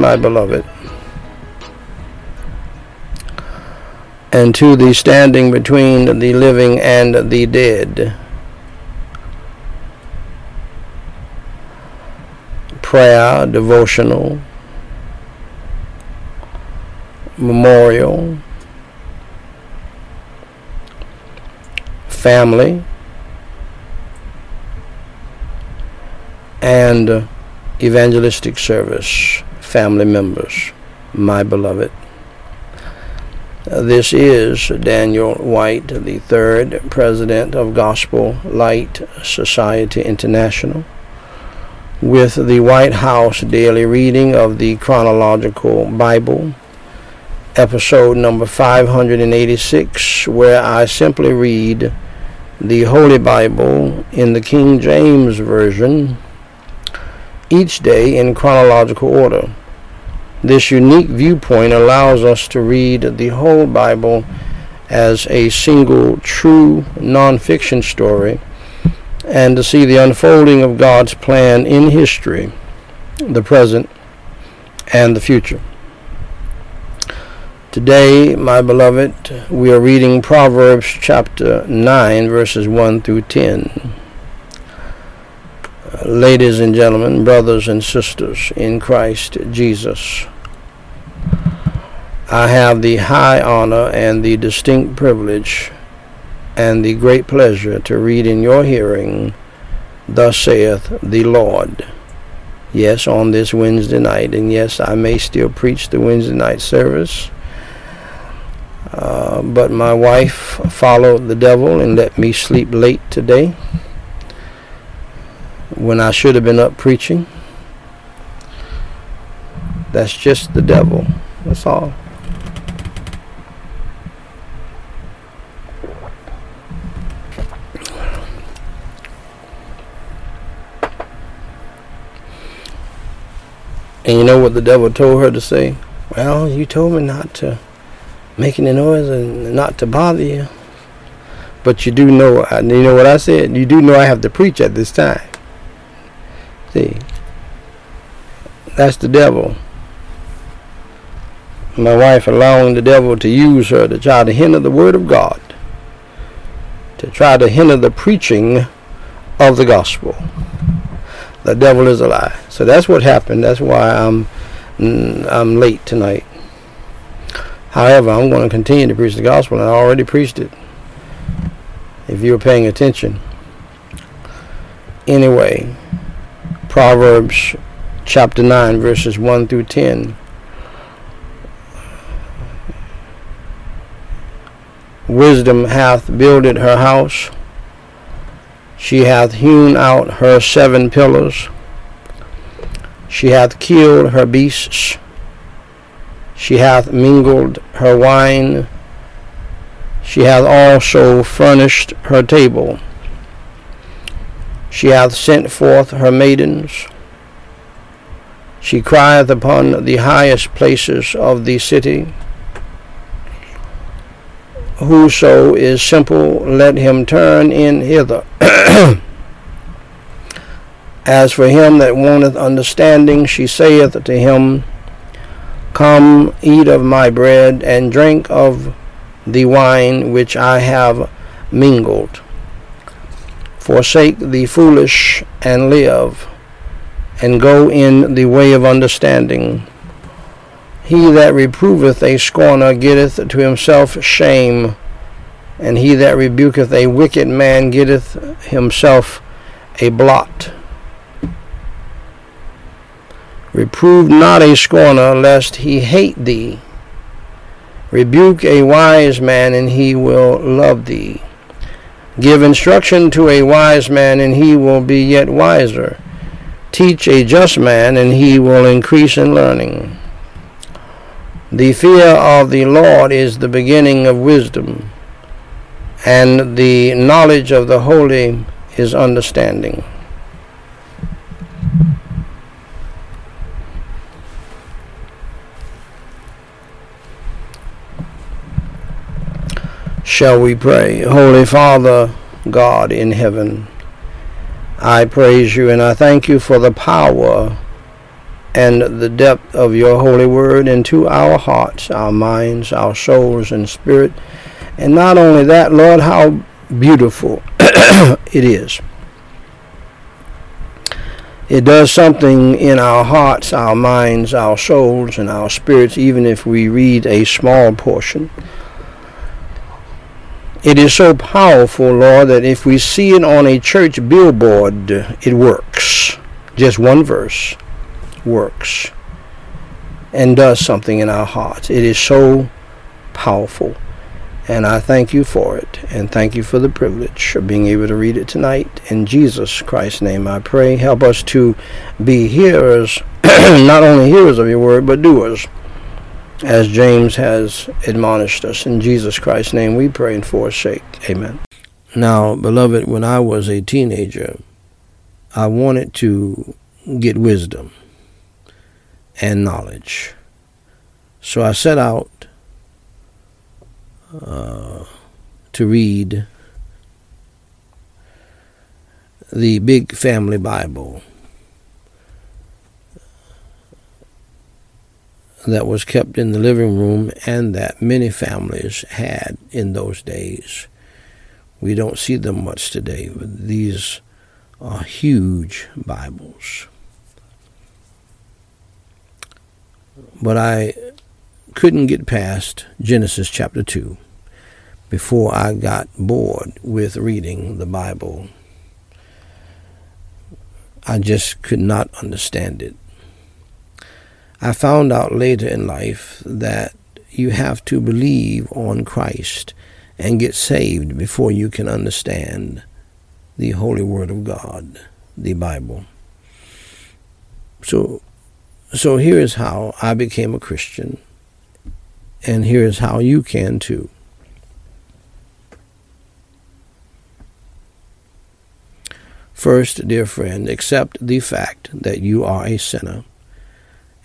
my beloved, and to the standing between the living and the dead. Prayer, devotional, memorial, family, and evangelistic service, family members, my beloved. Uh, this is Daniel White, the third president of Gospel Light Society International, with the White House daily reading of the chronological Bible, episode number 586, where I simply read the Holy Bible in the King James Version each day in chronological order. This unique viewpoint allows us to read the whole Bible as a single true nonfiction story and to see the unfolding of God's plan in history, the present, and the future. Today, my beloved, we are reading Proverbs chapter 9, verses 1 through 10 ladies and gentlemen, brothers and sisters in Christ Jesus, I have the high honor and the distinct privilege and the great pleasure to read in your hearing, Thus saith the Lord. Yes, on this Wednesday night, and yes, I may still preach the Wednesday night service. Uh, but my wife followed the devil and let me sleep late today when I should have been up preaching. That's just the devil. That's all. And you know what the devil told her to say? Well, you told me not to make any noise and not to bother you. But you do know, you know what I said? You do know I have to preach at this time. See, that's the devil. My wife allowing the devil to use her to try to hinder the word of God, to try to hinder the preaching of the gospel. The devil is a lie. So that's what happened. That's why I'm I'm late tonight. However, I'm going to continue to preach the gospel, and I already preached it. If you were paying attention. Anyway, Proverbs chapter 9, verses 1 through 10. Wisdom hath builded her house. She hath hewn out her seven pillars. She hath killed her beasts. She hath mingled her wine. She hath also furnished her table. She hath sent forth her maidens. She crieth upon the highest places of the city. Whoso is simple, let him turn in hither. As for him that wanteth understanding, she saith to him, Come, eat of my bread, and drink of the wine which I have mingled. Forsake the foolish and live, and go in the way of understanding. He that reproveth a scorner getteth to himself shame, and he that rebuketh a wicked man getteth himself a blot. Reprove not a scorner, lest he hate thee. Rebuke a wise man, and he will love thee. Give instruction to a wise man, and he will be yet wiser. Teach a just man, and he will increase in learning. The fear of the Lord is the beginning of wisdom, and the knowledge of the holy is understanding. Shall we pray? Holy Father, God in heaven, I praise you and I thank you for the power and the depth of your holy word into our hearts, our minds, our souls, and spirit. And not only that, Lord, how beautiful it is. It does something in our hearts, our minds, our souls, and our spirits, even if we read a small portion. It is so powerful, Lord, that if we see it on a church billboard, it works. Just one verse works and does something in our hearts. It is so powerful. And I thank you for it. And thank you for the privilege of being able to read it tonight. In Jesus Christ's name I pray. Help us to be hearers, not only hearers of your word, but doers, as James has admonished us. In Jesus Christ's name we pray and for his sake. Amen. Now, beloved, when I was a teenager, I wanted to get wisdom and knowledge. So I set out uh, to read the Big Family Bible that was kept in the living room and that many families had in those days. We don't see them much today, but these are huge Bibles. But I couldn't get past Genesis chapter 2 before I got bored with reading the Bible. I just could not understand it. I found out later in life that you have to believe on Christ and get saved before you can understand the Holy Word of God, the Bible. So so here is how I became a Christian, and here is how you can too. First, dear friend, accept the fact that you are a sinner